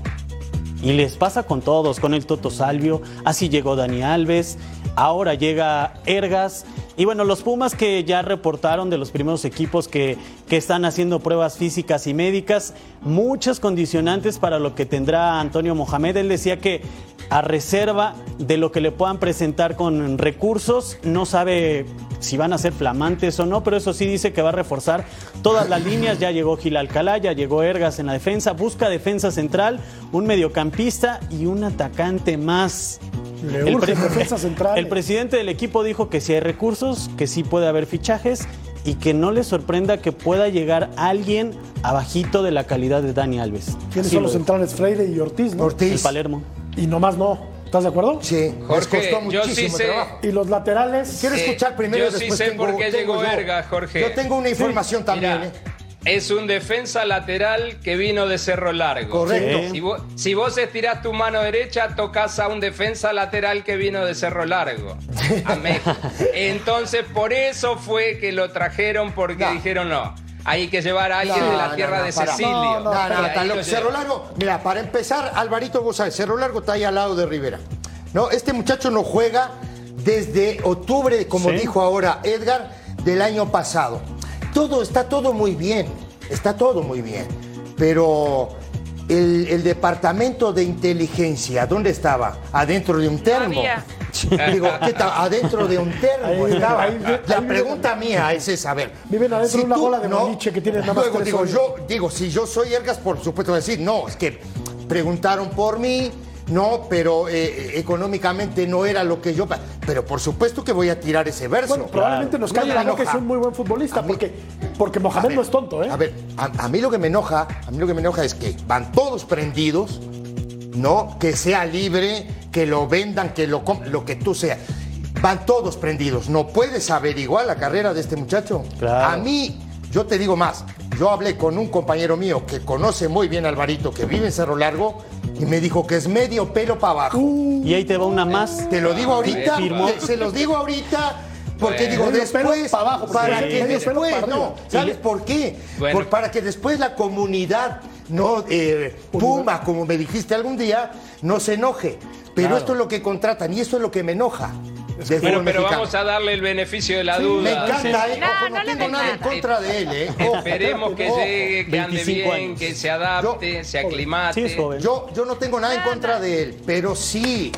Y les pasa con todos, con el Toto Salvio, así llegó Dani Alves, ahora llega Ergas. Y bueno, los Pumas que ya reportaron de los primeros equipos que, que están haciendo pruebas físicas y médicas, muchas condicionantes para lo que tendrá Antonio Mohamed. Él decía que a reserva de lo que le puedan presentar con recursos, no sabe si van a ser flamantes o no, pero eso sí dice que va a reforzar todas las líneas. Ya llegó Gil Alcalá, ya llegó Ergas en la defensa, busca defensa central, un mediocampista y un atacante más. Le urge defensa central. el presidente del equipo dijo que si hay recursos, que sí puede haber fichajes y que no le sorprenda que pueda llegar alguien abajito de la calidad de Dani Alves. ¿Quiénes son lo los centrales? Freire y Ortiz, ¿no? El Ortiz. Palermo. Y nomás no. ¿Estás de acuerdo? Sí, les Jorge, costó yo sí muchísimo sé- trabajo. Y los laterales. Quiero escuchar primero yo y sí después sé tengo- por qué tengo llegó yo- Ergas, Jorge. Yo tengo una información también, Mira, ¿eh? Es un defensa lateral que vino de Cerro Largo. Correcto. Si vos, si vos estirás tu mano derecha, tocas a un defensa lateral que vino de Cerro Largo. A México. Entonces, por eso fue que lo trajeron, porque No. dijeron no. Hay que llevar a alguien No, de la no, tierra no, de para. Cecilio. Lo Cerro. Largo, mira, para empezar, Alvarito González, Cerro Largo está ahí al lado de Rivera. No, este muchacho no juega desde octubre, como Sí. dijo ahora Edgar, del año pasado. Todo, está todo muy bien, está todo muy bien. Pero el, el departamento de inteligencia, ¿dónde estaba? Adentro de un termo. había. Digo, ¿qué tal? Adentro de un termo Ahí- estaba. ahí- La ahí- pregunta mía es esa, a ver. Viven adentro de una bola de boliche que tiene nada más Luego digo, yo, digo, si yo soy Ergas, por supuesto decir, no, es que preguntaron por mí, no, pero eh, económicamente no era lo que yo... Pero por supuesto que voy a tirar ese verso. Bueno, probablemente nos No me la que es un muy buen futbolista, mí- porque, porque Mohamed ver, no es tonto, ¿eh? A ver, a, a mí lo que me enoja, a mí lo que me enoja es que van todos prendidos, ¿no? Que sea libre, que lo vendan, que lo lo que tú seas. Van todos prendidos. ¿No puedes averiguar la carrera de este muchacho? Claro. A mí, yo te digo más. Yo hablé con un compañero mío que conoce muy bien a Alvarito, que vive en Cerro Largo, y me dijo que es medio pelo para abajo. Y ahí te va una más. Te lo digo ahorita, Firmó. te- se los digo ahorita, porque Bueno. digo Medio después, pa' abajo, porque para sí, que después, no. ¿sabes por qué? Bueno. Por- para que después la comunidad, no, eh, Puma, como me dijiste algún día, no se enoje. Pero Claro. esto es lo que contratan y eso es lo que me enoja. del Bueno, pero mexicano. vamos a darle el beneficio de la Me duda. encanta, ¿eh? No, Ojo, no, no tengo nada en contra de él, ¿eh? Ojo, Esperemos que ojo. llegue, que ande 25 bien, años. que se adapte, se aclimate. Sí. Yo, yo no tengo nada en contra de él, pero si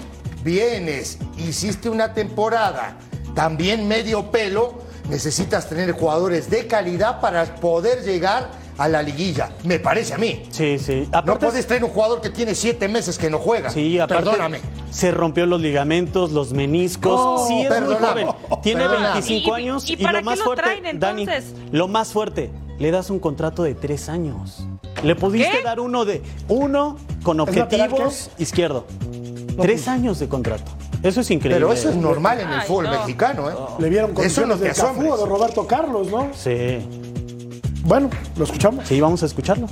vienes, hiciste una temporada también medio pelo, necesitas tener jugadores de calidad para poder llegar a la liguilla. Me parece a mí. Sí, sí. No puedes traer un jugador que tiene siete meses que no juega. Sí, aparte Perdóname. se rompió los ligamentos, los meniscos. No, sí, es perdóname. muy joven. Tiene Perdóname. 25 ¿Y- años y y, para lo más lo fuerte, traen, Dani, lo más fuerte, le das un contrato de tres años. Le pudiste ¿Qué? dar uno de uno con ¿Es lateral objetivos izquierdo. tres años de contrato. Eso es increíble. Pero eso es normal en el Ay, fútbol no. mexicano, ¿eh? Le vieron Eso no condiciones te de Cafú asombres. o de Roberto Carlos, ¿no? Sí. Bueno, lo escuchamos. Sí, vamos a escucharlo.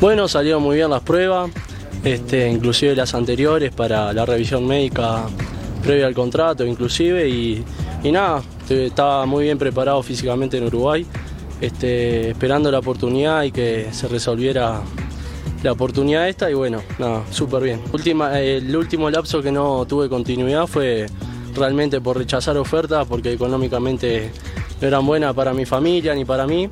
Bueno, salieron muy bien las pruebas, este, inclusive las anteriores para la revisión médica previa al contrato, inclusive, y, y nada, estaba muy bien preparado físicamente en Uruguay, este, esperando la oportunidad y que se resolviera la oportunidad esta, y bueno, nada, súper bien. Última, el último lapso que no tuve continuidad fue realmente por rechazar ofertas, porque económicamente no eran buenas para mi familia ni para mí.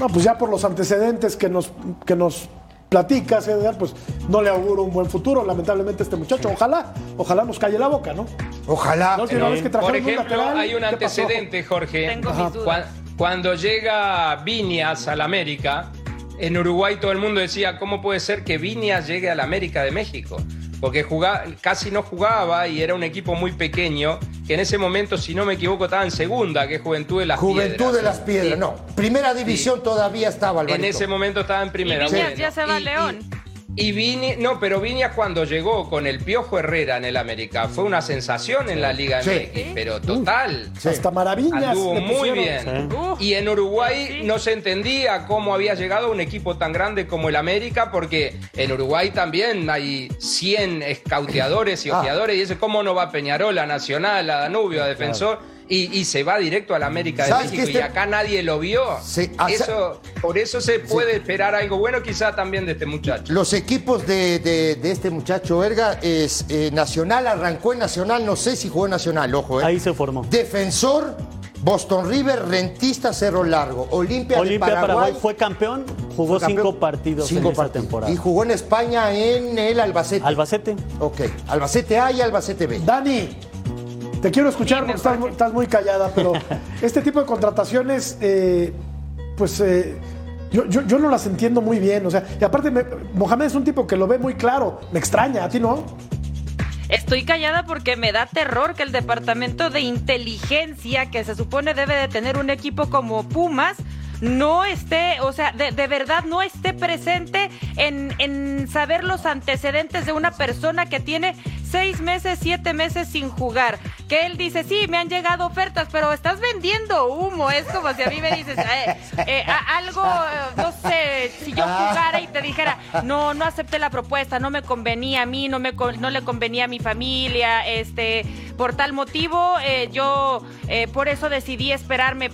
No, pues ya por los antecedentes que nos, que nos platicas, Edgar, pues no le auguro un buen futuro, lamentablemente, a este muchacho. Ojalá, ojalá nos calle la boca, ¿no? Ojalá. La última vez que Por un ejemplo, lateral, hay un antecedente, Jorge. Tengo mis dudas. Cuando llega Viñas al América, en Uruguay todo el mundo decía, ¿cómo puede ser que Viñas llegue al América de México? Porque jugaba, casi no jugaba y era un equipo muy pequeño, que en ese momento, si no me equivoco, estaba en segunda, que es Juventud de las Juventud Piedras. de las Piedras, Sí. no. Primera división todavía estaba, En Alvarito. ese momento estaba en primera. Y Viñas bueno. ya se va Y- León. Y Vini, no, pero Viñas cuando llegó con el Piojo Herrera en el América fue una sensación en la Liga Sí. MX, pero total. Hasta maravillas. Anduvo le muy bien. Sí. Y en Uruguay Sí. no se entendía cómo había llegado un equipo tan grande como el América, porque en Uruguay también hay 100 escauteadores y Ah. ojeadores, y ese cómo no va a Peñarol, a Nacional, a Danubio, a Defensor, y, y se va directo al América de ¿Sabes México, y este- acá nadie lo vio. Sí, ah, eso, por eso se puede esperar algo bueno quizá también de este muchacho. Los equipos de, de- de este muchacho Verga es eh, Nacional, arrancó en Nacional, no sé si jugó en Nacional, ojo, eh. Ahí se formó. Defensor, Boston River, Rentista, Cerro Largo, Olimpia, Olimpia de Paraguay. Paraguay. fue campeón, jugó fue campeón. cinco partidos Cinco en partidos. temporada. Y jugó en España en el Albacete. Albacete. ok, Albacete A y Albacete B. Dani, te quiero escuchar porque estás, muy callada, pero este tipo de contrataciones, eh, pues eh, yo, yo- yo no las entiendo muy bien. O sea, y aparte, me- Mohamed es un tipo que lo ve muy claro. Me extraña, ¿a ti no? Estoy callada porque me da terror que el departamento de inteligencia, que se supone debe de tener un equipo como Pumas, no esté, o sea, de, de verdad no esté presente en, en saber los antecedentes de una persona que tiene seis meses, siete meses sin jugar. Que él dice, sí, me han llegado ofertas, pero estás vendiendo humo. Es como si a mí me dices, eh, eh, algo, eh, no sé, si yo jugara y te dijera, no, no acepté la propuesta, no me convenía a mí, no, me, no le convenía a mi familia, este, por tal motivo, eh, yo por eso decidí esperarme.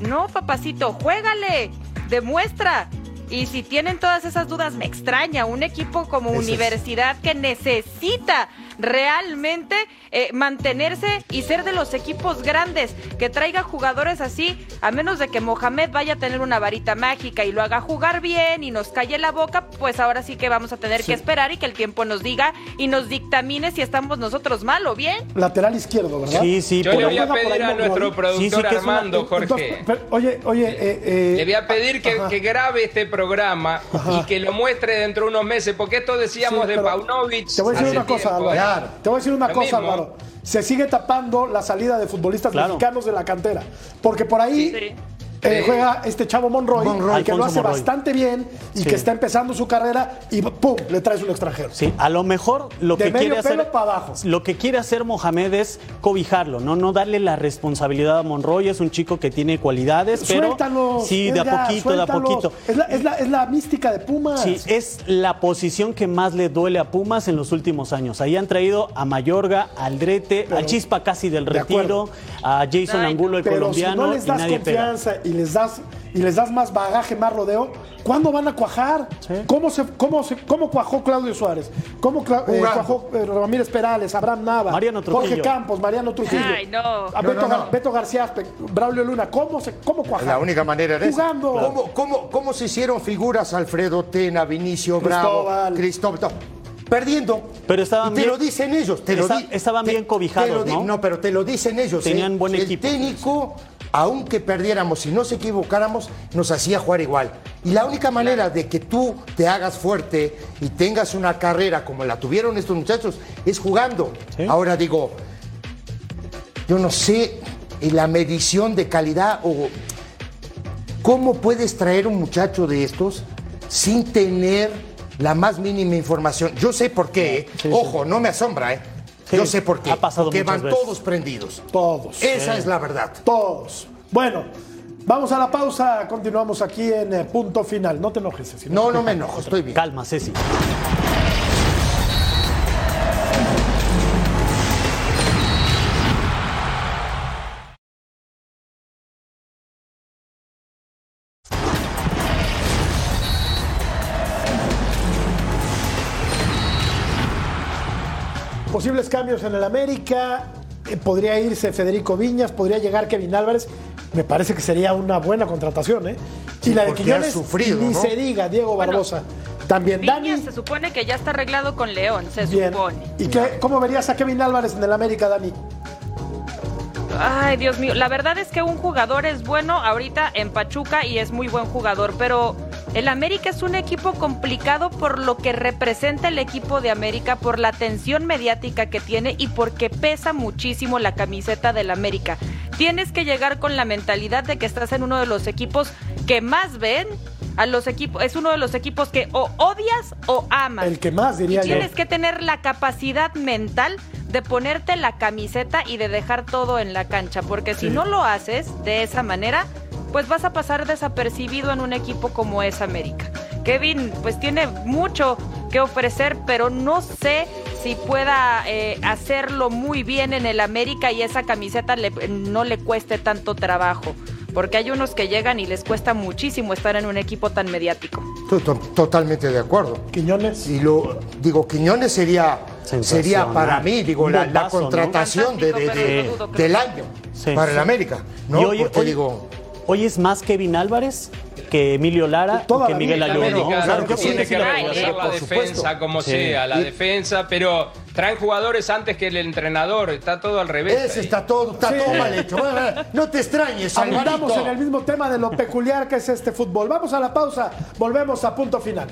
No, papacito, juégale, demuestra. Y si tienen todas esas dudas, me extraña. Un equipo como Eso es. Universidad que necesita realmente eh, mantenerse y ser de los equipos grandes, que traiga jugadores así, a menos de que Mohamed vaya a tener una varita mágica y lo haga jugar bien y nos calle la boca, pues ahora sí que vamos a tener que esperar y que el tiempo nos diga y nos dictamine si estamos nosotros mal o bien. Lateral izquierdo, ¿verdad? Sí, sí. Yo por- le voy a pedir a nuestro Monroy. Sí, sí, productor que es una- Armando, Entonces, Jorge. pero, oye, oye, eh, eh, Le voy a pedir que, que grabe este programa y que lo muestre dentro de unos meses, porque esto decíamos Sí, de Paunovic. Te voy a decir una cosa. Claro. Te voy a decir una Lo cosa, mismo. Álvaro. Se sigue tapando la salida de futbolistas Claro. mexicanos de la cantera. Porque por ahí Sí. Eh, Sí. juega este chavo Monroy, Monroy. que lo hace Monroy. bastante bien y Sí. que está empezando su carrera y ¡pum! le traes un extranjero. Sí, a lo mejor lo De que medio quiere hacer pelo para abajo. lo que quiere hacer Mohamed es cobijarlo, no no darle la responsabilidad a Monroy, es un chico que tiene cualidades, pero Suéltalo. sí, de a poquito, de a poquito. Es la, es la- es la mística de Pumas. Sí, es la posición que más le duele a Pumas en los últimos años. Ahí han traído a Mayorga, a Aldrete, Pero- al Chispa casi del de retiro, a Jason Ay, Angulo, el Pero colombiano, si no les y das nadie pega. confianza y les das y les das más bagaje, más rodeo, ¿cuándo van a cuajar? Sí. ¿Cómo, se, cómo, se- ¿Cómo cuajó Claudio Suárez? ¿Cómo cla- eh, cuajó eh, Ramírez Perales, Abraham Nava, Mariano Jorge. Campos, Mariano Trujillo? Ay, no. a No, Beto, no, Gar- no. Beto García Aspe, Braulio Luna, ¿cómo, se, cómo cuajar? La única manera de Jugando. ¿Cómo, cómo, cómo se hicieron figuras Alfredo Tena, Vinicio Bravo, Cristóbal. Cristóbal? no, Perdiendo. Pero estaban te bien- lo dicen ellos. Te lo Esta- di- estaban te- bien cobijados, te lo di- ¿no? No, pero te lo dicen ellos. Tenían ¿eh? buen El equipo. técnico, aunque perdiéramos y no se equivocáramos, nos hacía jugar igual. Y la única manera de que tú te hagas fuerte y tengas una carrera como la tuvieron estos muchachos es jugando. Sí. Ahora digo, yo no sé eh, la medición de calidad o cómo puedes traer un muchacho de estos sin tener la más mínima información. Yo sé por qué, ¿eh? Sí, sí. ojo, no me asombra, ¿eh? Sí, Yo sé por qué. ha pasado porque muchas van veces. todos prendidos. Todos. Esa es la verdad. Todos. Bueno, vamos a la pausa. Continuamos aquí en eh, punto final. No te enojes, Ceci. No, no me enojo, estoy bien. Calma, Ceci. Posibles cambios en el América. eh, podría irse Federico Viñas, podría llegar Kevin Álvarez. Me parece que sería una buena contratación, ¿eh? y la de Quiñones, sufrido, ni ¿no? se diga, Diego Bueno, Barbosa. También Viñas Dani. se supone que ya está arreglado con León, se Bien. supone. ¿Y qué, cómo verías a Kevin Álvarez en el América, Dani? Ay, Dios mío. La verdad es que un jugador es bueno ahorita en Pachuca y es muy buen jugador, pero el América es un equipo complicado por lo que representa el equipo de América, por la tensión mediática que tiene y porque pesa muchísimo la camiseta del América. Tienes que llegar con la mentalidad de que estás en uno de los equipos que más ven a los equipos, es uno de los equipos que o odias o amas. El que más diría y yo. Tienes que tener la capacidad mental de ponerte la camiseta y de dejar todo en la cancha, porque si no lo haces de esa manera, pues vas a pasar desapercibido en un equipo como es América. Kevin, pues tiene mucho que ofrecer, pero no sé si pueda eh, hacerlo muy bien en el América y esa camiseta le- no le cueste tanto trabajo, porque hay unos que llegan y les cuesta muchísimo estar en un equipo tan mediático. To- to- Totalmente de acuerro. Quiñones. Y lo digo, Quiñones sería, sería para mí, digo, la, la bombazo, ¿no? contratación de, de- de- del año Sí. para el América. ¿no? Y hoy, Porque hoy- digo, hoy es más Kevin Álvarez que Emilio Lara Toda que la Miguel claro, ¿no? América O sea, yo tiene sí que veo. la defensa supuesto. como Sí. sea, la Y- defensa, pero traen jugadores antes que el entrenador, está todo al revés. ese está todo, está Sí. todo mal hecho. No te extrañes, Alvarito. en el mismo tema de lo peculiar que es este fútbol. Vamos a la pausa, volvemos a punto final.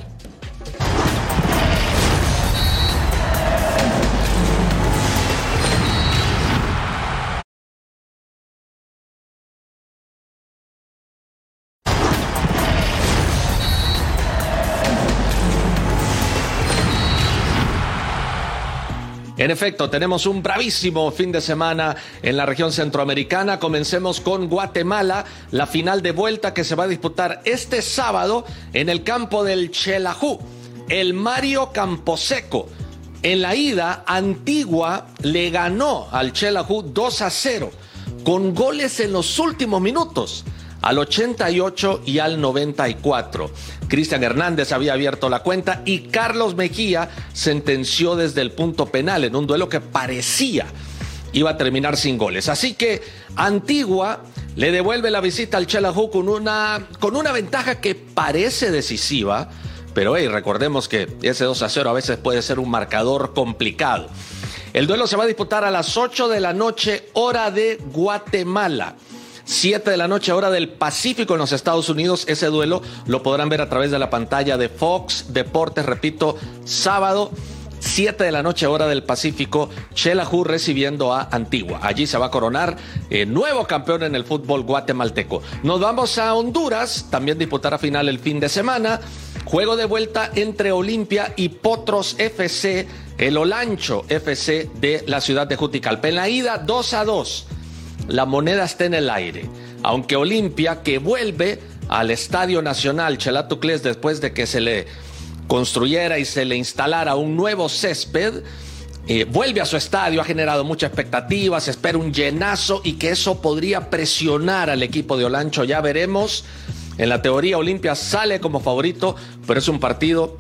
En efecto, tenemos un bravísimo fin de semana en la región centroamericana. Comencemos con Guatemala, la final de vuelta que se va a disputar este sábado en el campo del Chelajú, el Mario Camposeco. En la ida, Antigua le ganó al Chelajú 2 a 0, con goles en los últimos minutos al 88 y al 94. Cristian Hernández había abierto la cuenta y Carlos Mejía sentenció desde el punto penal en un duelo que parecía iba a terminar sin goles. Así que Antigua le devuelve la visita al Chelajú con una, con una ventaja que parece decisiva, pero hey, recordemos que ese 2 a 0 a veces puede ser un marcador complicado. El duelo se va a disputar a las 8 de la noche, hora de Guatemala. 7 de la noche, hora del Pacífico en los Estados Unidos. Ese duelo lo podrán ver a través de la pantalla de Fox Deportes, repito, sábado. 7 de la noche, hora del Pacífico, Chelajú recibiendo a Antigua. Allí se va a coronar eh, nuevo campeón en el fútbol guatemalteco. Nos vamos a Honduras, también disputará final el fin de semana. Juego de vuelta entre Olimpia y Potros FC, el Olancho FC de la ciudad de Juticalpa. En la ida, 2 a 2 la moneda está en el aire. Aunque Olimpia, que vuelve al Estadio Nacional Chelatucles después de que se le construyera y se le instalara un nuevo césped, eh, vuelve a su estadio, ha generado mucha expectativa, se espera un llenazo y que eso podría presionar al equipo de Olancho. Ya veremos. En la teoría, Olimpia sale como favorito, pero es un partido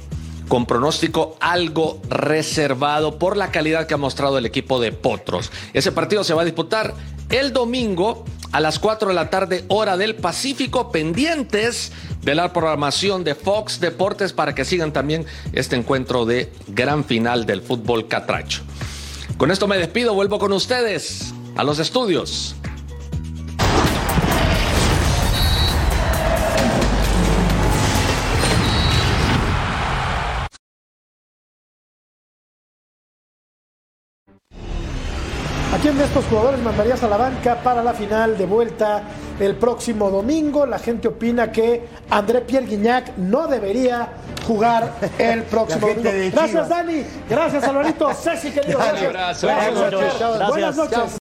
con pronóstico algo reservado por la calidad que ha mostrado el equipo de Potros. Ese partido se va a disputar el domingo a las 4 de la tarde hora del Pacífico, pendientes de la programación de Fox Deportes para que sigan también este encuentro de gran final del fútbol catracho. Con esto me despido, vuelvo con ustedes a los estudios. Quién de estos jugadores mandarías a la banca para la final de vuelta el próximo domingo? La gente opina que André Pierre Guignac no debería jugar el próximo domingo. Gracias. Dani. Gracias, Alvarito. Ceci, querido. Gracias. Gracias, Gracias. Buenas noches.